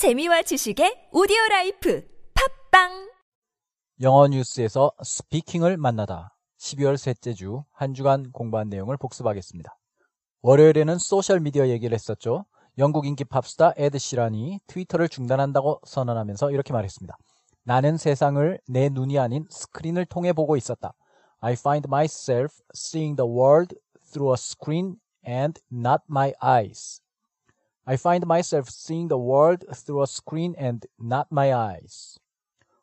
재미와 지식의 오디오 라이프 팟빵 영어 뉴스에서 스피킹을 만나다 12월 셋째 주 한 주간 공부한 내용을 복습하겠습니다. 월요일에는 소셜 미디어 얘기를 했었죠. 영국 인기 팝스타 에드 시란이 트위터를 중단한다고 선언하면서 이렇게 말했습니다. 나는 세상을 내 눈이 아닌 스크린을 통해 보고 있었다. I find myself seeing the world through a screen and not my eyes. I find myself seeing the world through a screen and not my eyes.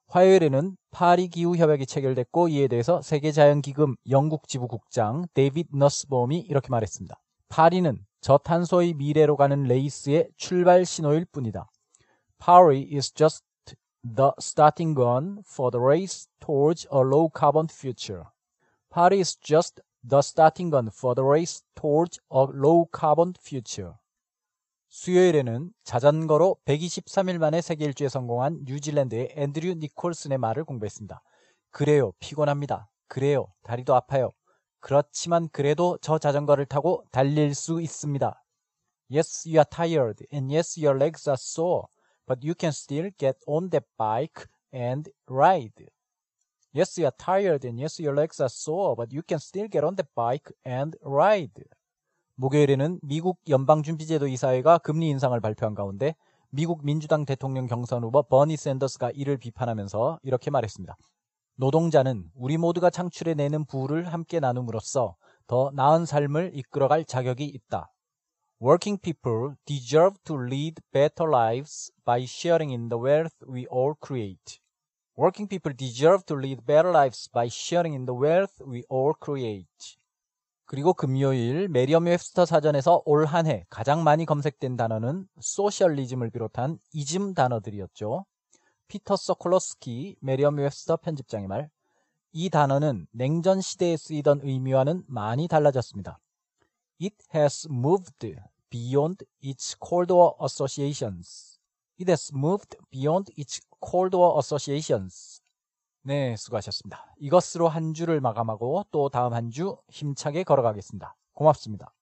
화요일에는 파리 기후 협약이 체결됐고 이에 대해서 세계 자연 기금 영국 지부 국장 데이빗 너스범이 이렇게 말했습니다. 파리는 저탄소의 미래로 가는 레이스의 출발 신호일 뿐이다. Paris is just the starting gun for the race towards a low carbon future. Paris is just the starting gun for the race towards a low carbon future. 수요일에는 자전거로 123일 만에 세계 일주에 성공한 뉴질랜드의 앤드류 니콜슨의 말을 공부했습니다. 그래요, 피곤합니다. 그래요, 다리도 아파요. 그렇지만 그래도 저 자전거를 타고 달릴 수 있습니다. Yes, you are tired, and yes, your legs are sore, but you can still get on that bike and ride. Yes, you are tired, and yes, your legs are sore, but you can still get on that bike and ride. 목요일에는 미국 연방준비제도 이사회가 금리 인상을 발표한 가운데 미국 민주당 대통령 경선 후보 버니 샌더스가 이를 비판하면서 이렇게 말했습니다. 노동자는 우리 모두가 창출해내는 부를 함께 나눔으로써 더 나은 삶을 이끌어갈 자격이 있다. Working people deserve to lead better lives by sharing in the wealth we all create. Working people deserve to lead better lives by sharing in the wealth we all create. 그리고 금요일 메리엄 웹스터 사전에서 올 한 해 가장 많이 검색된 단어는 socialism을 비롯한 이즘 단어들이었죠. 피터 서콜로스키 메리엄 웹스터 편집장의 말. 이 단어는 냉전 시대에 쓰이던 의미와는 많이 달라졌습니다. It has moved beyond its Cold War associations. It has moved beyond its Cold War associations. 네, 수고하셨습니다. 이것으로 한 주를 마감하고 또 다음 한 주 힘차게 걸어가겠습니다. 고맙습니다.